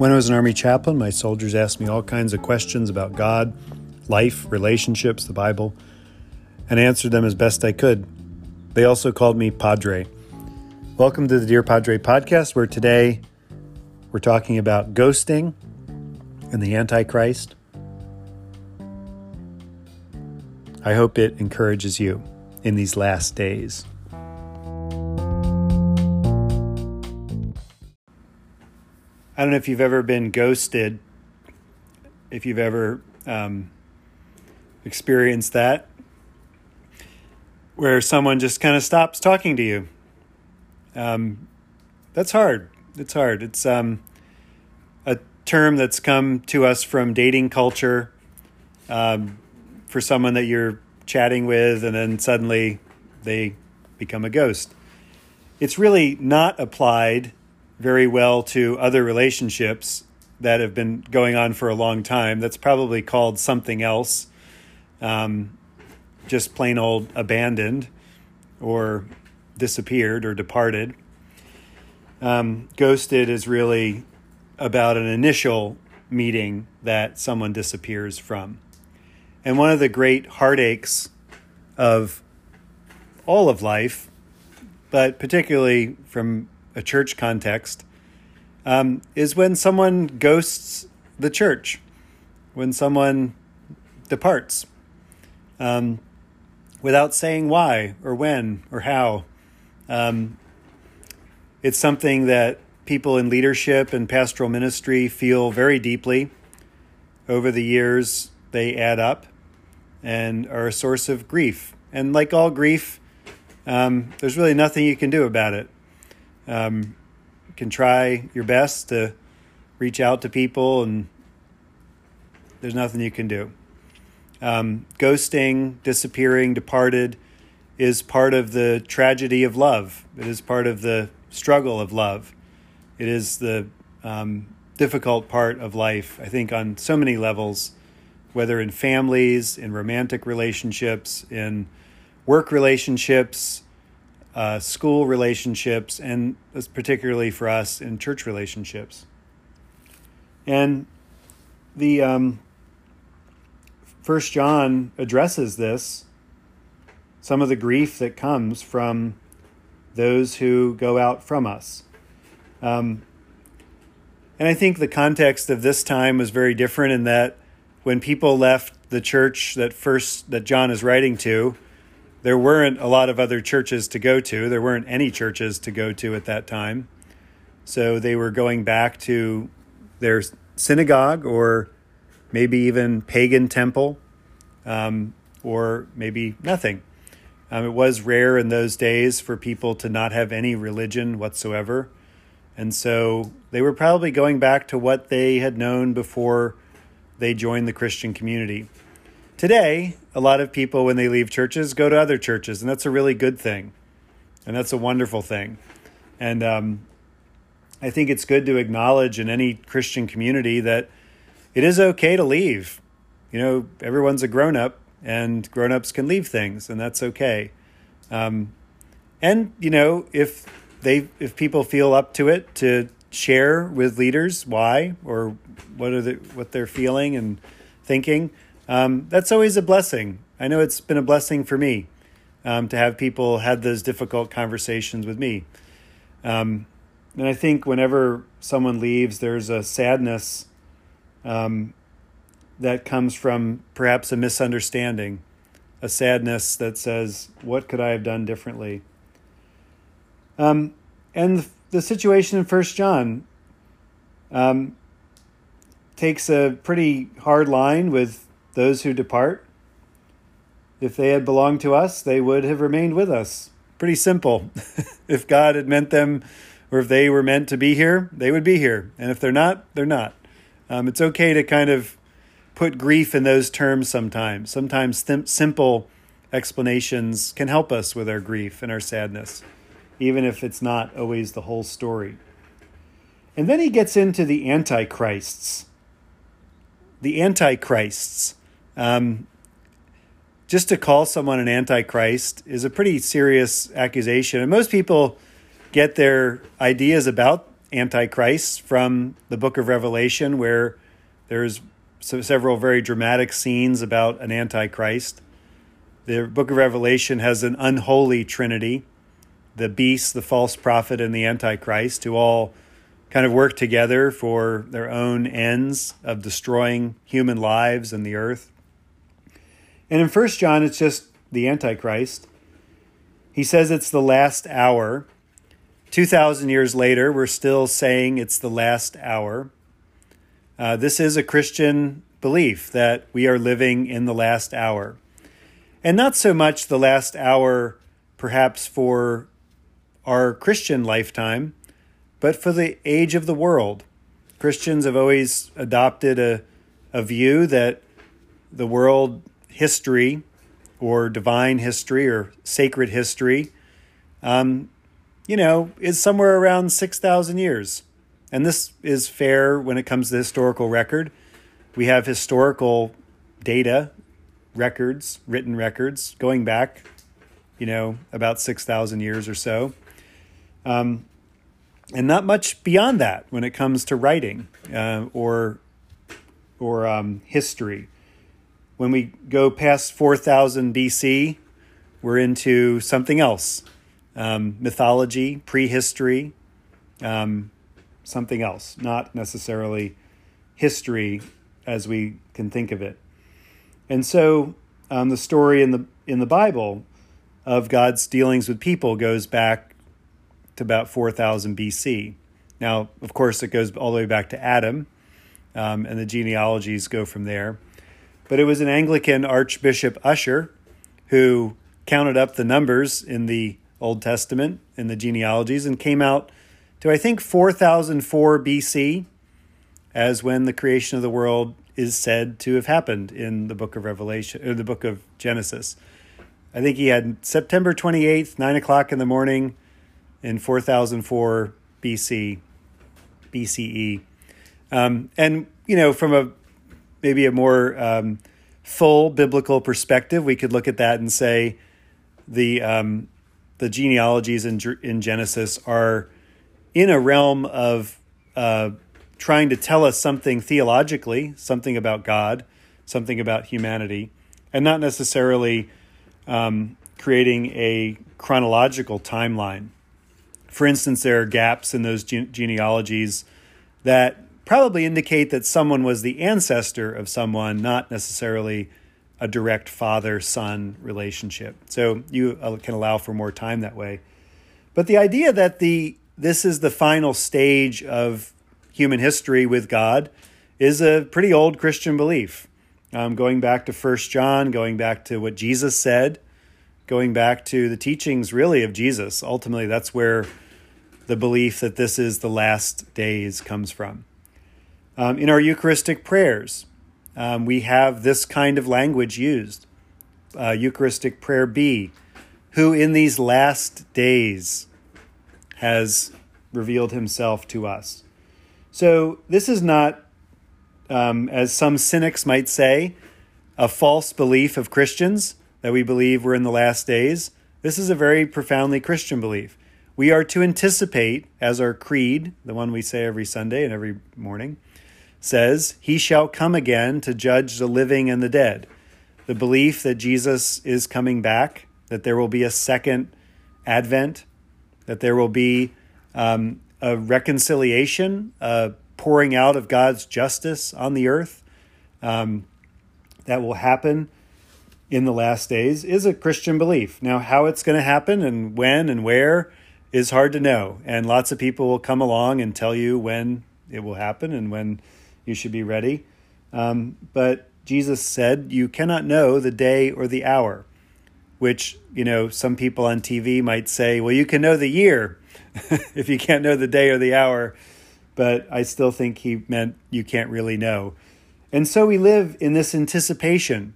When I was an Army chaplain, my soldiers asked me all kinds of questions about God, life, relationships, the Bible, and answered them as best I could. They also called me Padre. Welcome to the Dear Padre podcast, where today we're talking about ghosting and the Antichrist. I hope it encourages you in these last days. I don't know if you've ever been ghosted, if you've ever um, experienced that, where someone just kind of stops talking to you. Um, that's hard. It's hard. It's um, a term that's come to us from dating culture um, for someone that you're chatting with, and then suddenly they become a ghost. It's really not applied very well to other relationships that have been going on for a long time. That's probably called something else, um, just plain old abandoned or disappeared or departed. Um, ghosted is really about an initial meeting that someone disappears from. And one of the great heartaches of all of life, but particularly from a church context, um, is when someone ghosts the church, when someone departs um, without saying why or when or how. Um, it's something that people in leadership and pastoral ministry feel very deeply. Over the years, they add up and are a source of grief. And like all grief, um, there's really nothing you can do about it. Um, can try your best to reach out to people, and there's nothing you can do. Um, ghosting, disappearing, departed is part of the tragedy of love. It is part of the struggle of love. It is the um, difficult part of life, I think, on so many levels, whether in families, in romantic relationships, in work relationships, uh, school relationships, and particularly for us in church relationships. And the um, First John addresses this, some of the grief that comes from those who go out from us. Um, and I think the context of this time was very different in that when people left the church that first that John is writing to, there weren't a lot of other churches to go to. There weren't any churches to go to at that time. So they were going back to their synagogue or maybe even pagan temple um, or maybe nothing. Um, it was rare in those days for people to not have any religion whatsoever. And so they were probably going back to what they had known before they joined the Christian community. Today, a lot of people, when they leave churches, go to other churches, and that's a really good thing. And that's a wonderful thing. And um, I think it's good to acknowledge in any Christian community that it is okay to leave. You know, everyone's a grown up, and grown ups can leave things, and that's okay. Um, and you know, if they if people feel up to it to share with leaders why or what are the, what they're feeling and thinking um, that's always a blessing. I know it's been a blessing for me um, to have people had those difficult conversations with me. Um, and I think whenever someone leaves, there's a sadness um, that comes from perhaps a misunderstanding, a sadness that says, What could I have done differently? Um, and the situation in First John um, takes a pretty hard line with those who depart. If they had belonged to us, they would have remained with us. Pretty simple. if God had meant them, or if they were meant to be here, they would be here. And if they're not, they're not. Um, it's okay to kind of put grief in those terms sometimes. Sometimes simple explanations can help us with our grief and our sadness, even if it's not always the whole story. And then he gets into the antichrists. The antichrists. Um, just to call someone an antichrist is a pretty serious accusation. And most people get their ideas about antichrists from the book of Revelation, where there's so several very dramatic scenes about an antichrist. The book of Revelation has an unholy trinity the beast, the false prophet, and the antichrist, who all kind of work together for their own ends of destroying human lives and the earth. And in First John, it's just the antichrist. He says it's the last hour. 2,000 years later, we're still saying it's the last hour. Uh, this is a Christian belief that we are living in the last hour. And not so much the last hour, perhaps, for our Christian lifetime, but for the age of the world. Christians have always adopted a, a view that the world history or divine history or sacred history, um, you know, is somewhere around 6,000 years. And this is fair when it comes to historical record. We have historical data, records, written records going back, you know, about 6,000 years or so. Um, and not much beyond that when it comes to writing uh, or or um, history. When we go past 4000 BC, we're into something else um, mythology, prehistory, um, something else, not necessarily history as we can think of it. And so um, the story in the in the Bible of God's dealings with people goes back to about 4000 BC. Now, of course, it goes all the way back to Adam, um, and the genealogies go from there. But it was an Anglican Archbishop Ussher who counted up the numbers in the Old Testament in the genealogies and came out to, I think, 4004 BC as when the creation of the world is said to have happened in the book of Revelation or the book of Genesis. I think he had September 28th, 9 o'clock in the morning, in 4004 BC, BCE. Um, and, you know, from a maybe a more um, full biblical perspective, we could look at that and say the, um, the genealogies in, in Genesis are in a realm of uh, trying to tell us something theologically, something about God, something about humanity, and not necessarily um, creating a chronological timeline. For instance, there are gaps in those genealogies that probably indicate that someone was the ancestor of someone, not necessarily a direct father son relationship. So you uh, can allow for more time that way. But the idea that the this is the final stage of human history with God is a pretty old Christian belief. Um, going back to First John, going back to what Jesus said, going back to the teachings really of Jesus. Ultimately, that's where the belief that this is the last days comes from. Um, in our Eucharistic prayers, um, we have this kind of language used. Uh, Eucharistic prayer B, who in these last days has revealed himself to us. So this is not, um, as some cynics might say, a false belief of Christians that we believe we're in the last days. This is a very profoundly Christian belief. We are to anticipate, as our creed, the one we say every Sunday and every morning, says, He shall come again to judge the living and the dead. The belief that Jesus is coming back, that there will be a second advent, that there will be um, a reconciliation, a pouring out of God's justice on the earth um, that will happen in the last days, is a Christian belief. Now, how it's going to happen and when and where is hard to know. And lots of people will come along and tell you when it will happen and when you should be ready. Um, but Jesus said, You cannot know the day or the hour, which, you know, some people on TV might say, Well, you can know the year if you can't know the day or the hour. But I still think he meant you can't really know. And so we live in this anticipation.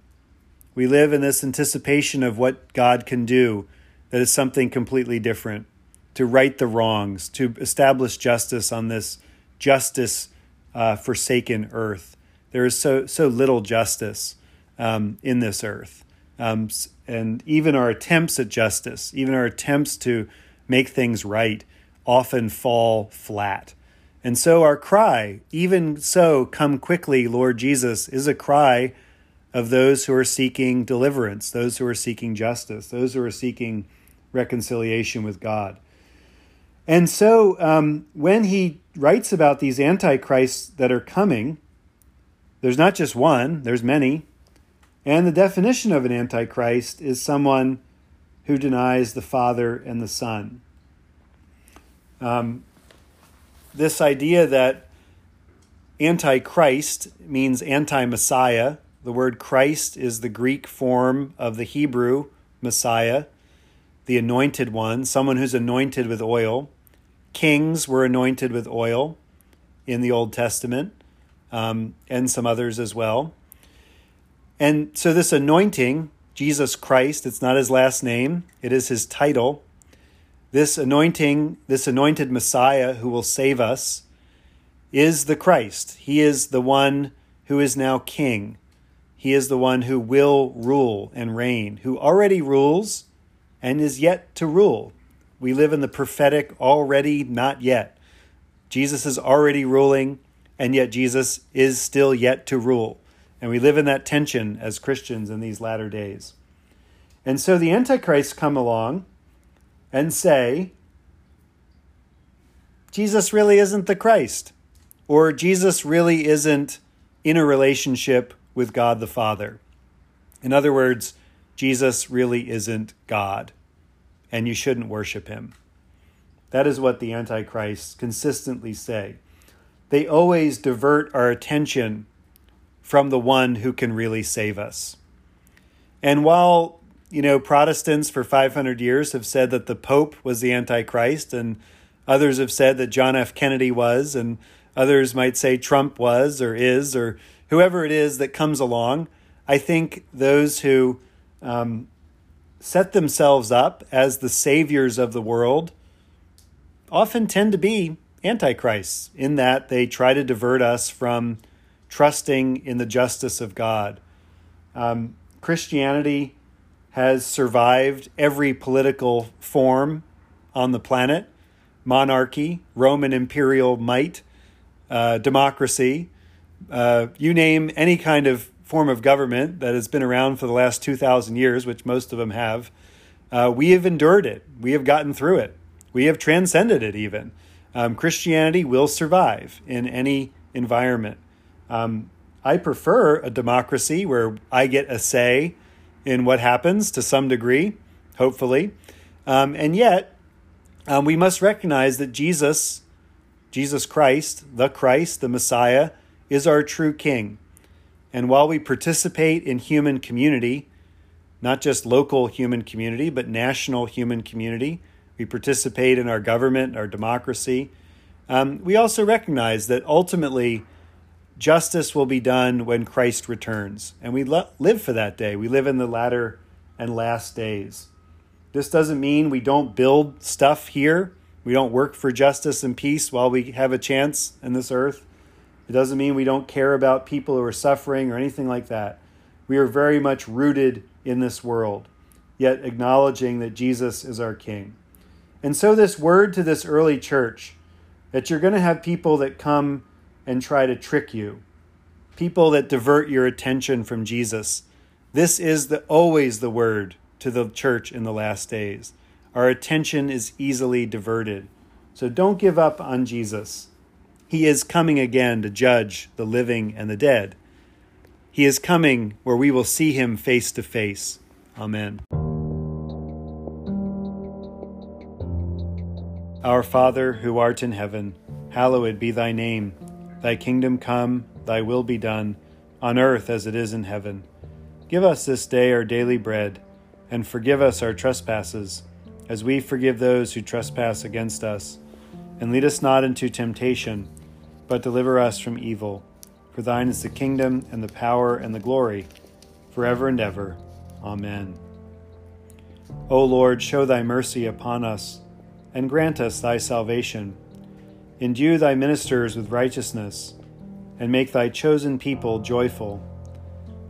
We live in this anticipation of what God can do that is something completely different to right the wrongs, to establish justice on this justice uh, forsaken earth. There is so so little justice um, in this earth, um, and even our attempts at justice, even our attempts to make things right, often fall flat. And so our cry, even so, come quickly, Lord Jesus, is a cry of those who are seeking deliverance, those who are seeking justice, those who are seeking reconciliation with God. And so um, when he writes about these antichrists that are coming, there's not just one, there's many. And the definition of an antichrist is someone who denies the Father and the Son. Um, this idea that antichrist means anti Messiah. The word Christ is the Greek form of the Hebrew Messiah, the anointed one, someone who's anointed with oil. Kings were anointed with oil in the Old Testament, um, and some others as well. And so, this anointing, Jesus Christ, it's not his last name, it is his title. This anointing, this anointed Messiah who will save us, is the Christ. He is the one who is now king. He is the one who will rule and reign, who already rules and is yet to rule. We live in the prophetic already, not yet. Jesus is already ruling, and yet Jesus is still yet to rule. And we live in that tension as Christians in these latter days. And so the Antichrist come along and say, Jesus really isn't the Christ, or Jesus really isn't in a relationship with God the Father. In other words, Jesus really isn't God, and you shouldn't worship him. That is what the Antichrists consistently say. They always divert our attention from the one who can really save us. And while you know, Protestants for 500 years have said that the Pope was the Antichrist, and others have said that John F. Kennedy was, and others might say Trump was or is, or whoever it is that comes along. I think those who um, set themselves up as the saviors of the world often tend to be antichrists in that they try to divert us from trusting in the justice of God. Um, Christianity has survived every political form on the planet monarchy, Roman imperial might, uh, democracy. Uh, you name any kind of form of government that has been around for the last 2,000 years, which most of them have, uh, we have endured it. We have gotten through it. We have transcended it, even. Um, Christianity will survive in any environment. Um, I prefer a democracy where I get a say in what happens to some degree, hopefully. Um, and yet, um, we must recognize that Jesus, Jesus Christ, the Christ, the Messiah, is our true King. And while we participate in human community, not just local human community, but national human community, we participate in our government, our democracy. Um, we also recognize that ultimately Justice will be done when Christ returns, and we lo- live for that day. We live in the latter and last days. This doesn't mean we don't build stuff here. We don't work for justice and peace while we have a chance in this earth. It doesn't mean we don't care about people who are suffering or anything like that. We are very much rooted in this world, yet acknowledging that Jesus is our King. And so, this word to this early church that you're going to have people that come and try to trick you, people that divert your attention from Jesus. This is the, always the word to the church in the last days. Our attention is easily diverted. So don't give up on Jesus. He is coming again to judge the living and the dead. He is coming where we will see him face to face. Amen. Our Father, who art in heaven, hallowed be thy name. Thy kingdom come, thy will be done, on earth as it is in heaven. Give us this day our daily bread, and forgive us our trespasses, as we forgive those who trespass against us. And lead us not into temptation, but deliver us from evil. For thine is the kingdom, and the power, and the glory, forever and ever. Amen. O Lord, show thy mercy upon us, and grant us thy salvation. Endue thy ministers with righteousness, and make thy chosen people joyful.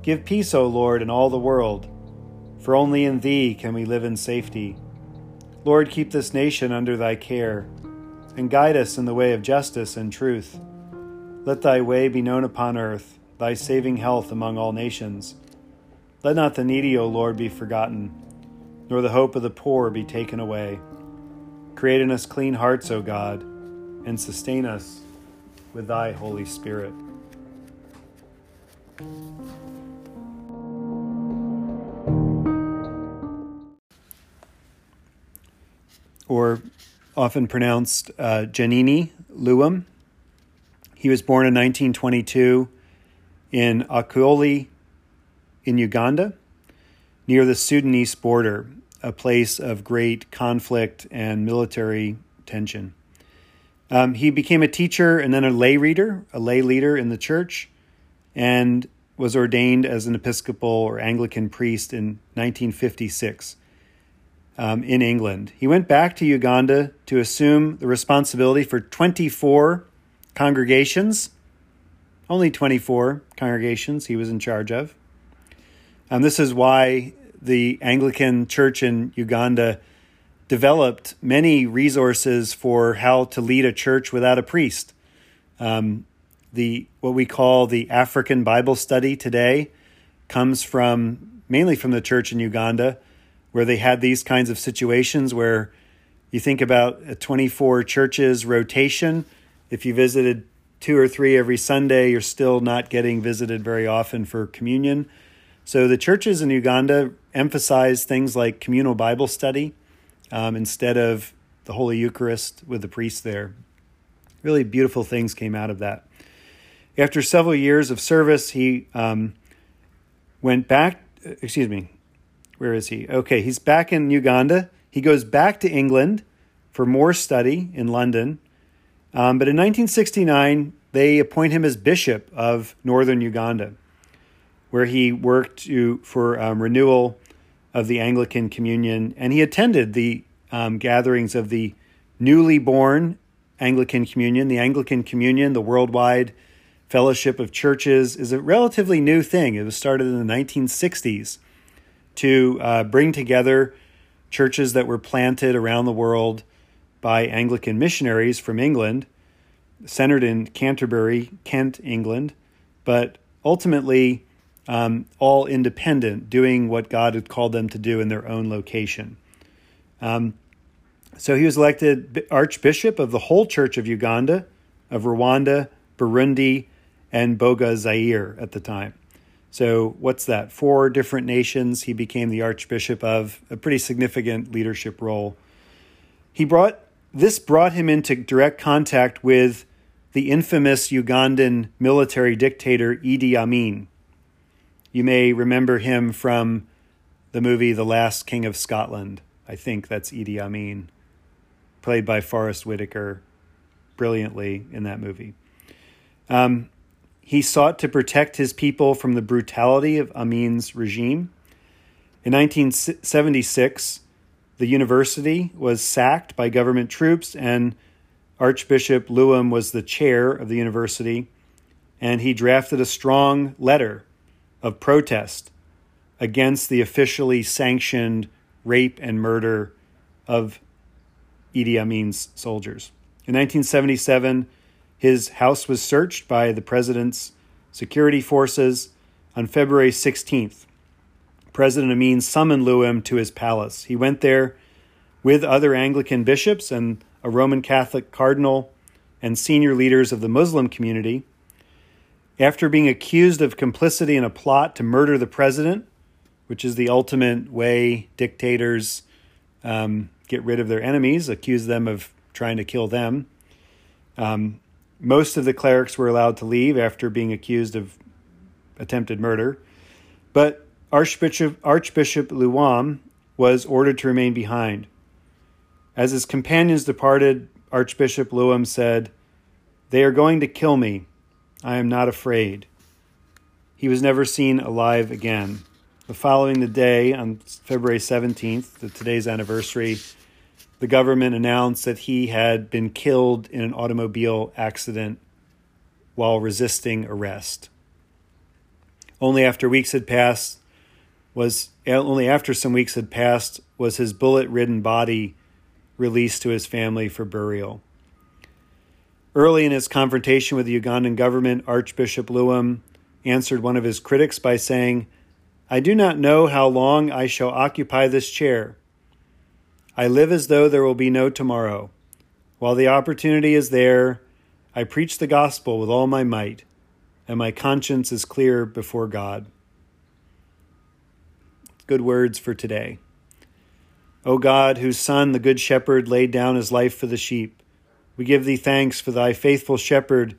Give peace, O Lord, in all the world, for only in thee can we live in safety. Lord, keep this nation under thy care, and guide us in the way of justice and truth. Let thy way be known upon earth, thy saving health among all nations. Let not the needy, O Lord, be forgotten, nor the hope of the poor be taken away. Create in us clean hearts, O God, and sustain us with thy Holy Spirit. Or often pronounced uh, Janani Luwum. He was born in 1922 in Acholi in Uganda, near the Sudanese border, a place of great conflict and military tension. Um, he became a teacher and then a lay reader, a lay leader in the church, and was ordained as an Episcopal or Anglican priest in 1956 um, in England. He went back to Uganda to assume the responsibility for 24 congregations, only 24 congregations he was in charge of. And this is why the Anglican Church in Uganda developed many resources for how to lead a church without a priest. Um, the what we call the African Bible study today comes from mainly from the church in Uganda, where they had these kinds of situations where you think about a 24 churches rotation. If you visited two or three every Sunday, you're still not getting visited very often for communion. So the churches in Uganda emphasize things like communal Bible study um, instead of the Holy Eucharist with the priest there. Really beautiful things came out of that. After several years of service, he um, went back. Excuse me, where is he? Okay, he's back in Uganda. He goes back to England for more study in London. Um, but in 1969, they appoint him as bishop of northern Uganda where he worked to, for um, renewal of the Anglican Communion, and he attended the um, gatherings of the newly born Anglican Communion. The Anglican Communion, the worldwide fellowship of churches, is a relatively new thing. It was started in the 1960s to uh, bring together churches that were planted around the world by Anglican missionaries from England, centered in Canterbury, Kent, England, but ultimately um, all independent, doing what God had called them to do in their own location. Um, so he was elected Archbishop of the whole Church of Uganda, of Rwanda, Burundi, and Boga Zaire at the time. So, what's that? Four different nations he became the Archbishop of, a pretty significant leadership role. He brought this brought him into direct contact with the infamous Ugandan military dictator Idi Amin, you may remember him from the movie The Last King of Scotland. I think that's Idi Amin, played by Forest Whitaker brilliantly in that movie. Um, he sought to protect his people from the brutality of Amin's regime. In 1976, the university was sacked by government troops, and Archbishop Luwum was the chair of the university, and he drafted a strong letter of protest against the officially sanctioned rape and murder of Idi Amin's soldiers. In 1977, his house was searched by the president's security forces. On February 16th, President Amin summoned Luwum to his palace. He went there with other Anglican bishops and a Roman Catholic cardinal and senior leaders of the Muslim community. After being accused of complicity in a plot to murder the president, which is the ultimate way dictators um, get rid of their enemies, accuse them of trying to kill them. Um, most of the clerics were allowed to leave after being accused of attempted murder, but Archbishop, Archbishop Luwum was ordered to remain behind. As his companions departed, Archbishop Luwum said, They are going to kill me, I am not afraid. He was never seen alive again. The following the day, on February 17th, the today's anniversary, the government announced that he had been killed in an automobile accident while resisting arrest. Only after weeks had passed was uh, only after some weeks had passed was his bullet-ridden body released to his family for burial. Early in his confrontation with the Ugandan government, Archbishop Luwum answered one of his critics by saying, I do not know how long I shall occupy this chair. I live as though there will be no tomorrow. While the opportunity is there, I preach the gospel with all my might, and my conscience is clear before God. Good words for today. O God, whose Son, the Good Shepherd, laid down his life for the sheep, we give thee thanks for thy faithful shepherd,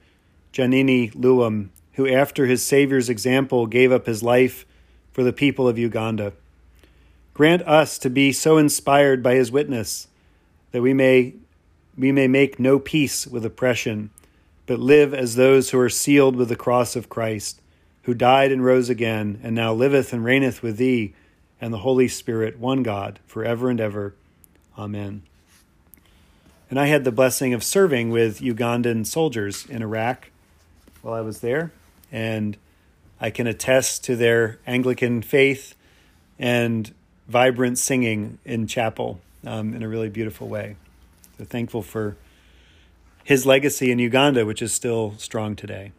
Janani Luwum, who, after his Saviour's example, gave up his life for the people of Uganda. Grant us to be so inspired by his witness that we may, we may make no peace with oppression, but live as those who are sealed with the cross of Christ, who died and rose again, and now liveth and reigneth with thee and the Holy Spirit, one God, forever and ever. Amen. And I had the blessing of serving with Ugandan soldiers in Iraq while I was there. And I can attest to their Anglican faith and vibrant singing in chapel um, in a really beautiful way. So thankful for his legacy in Uganda, which is still strong today.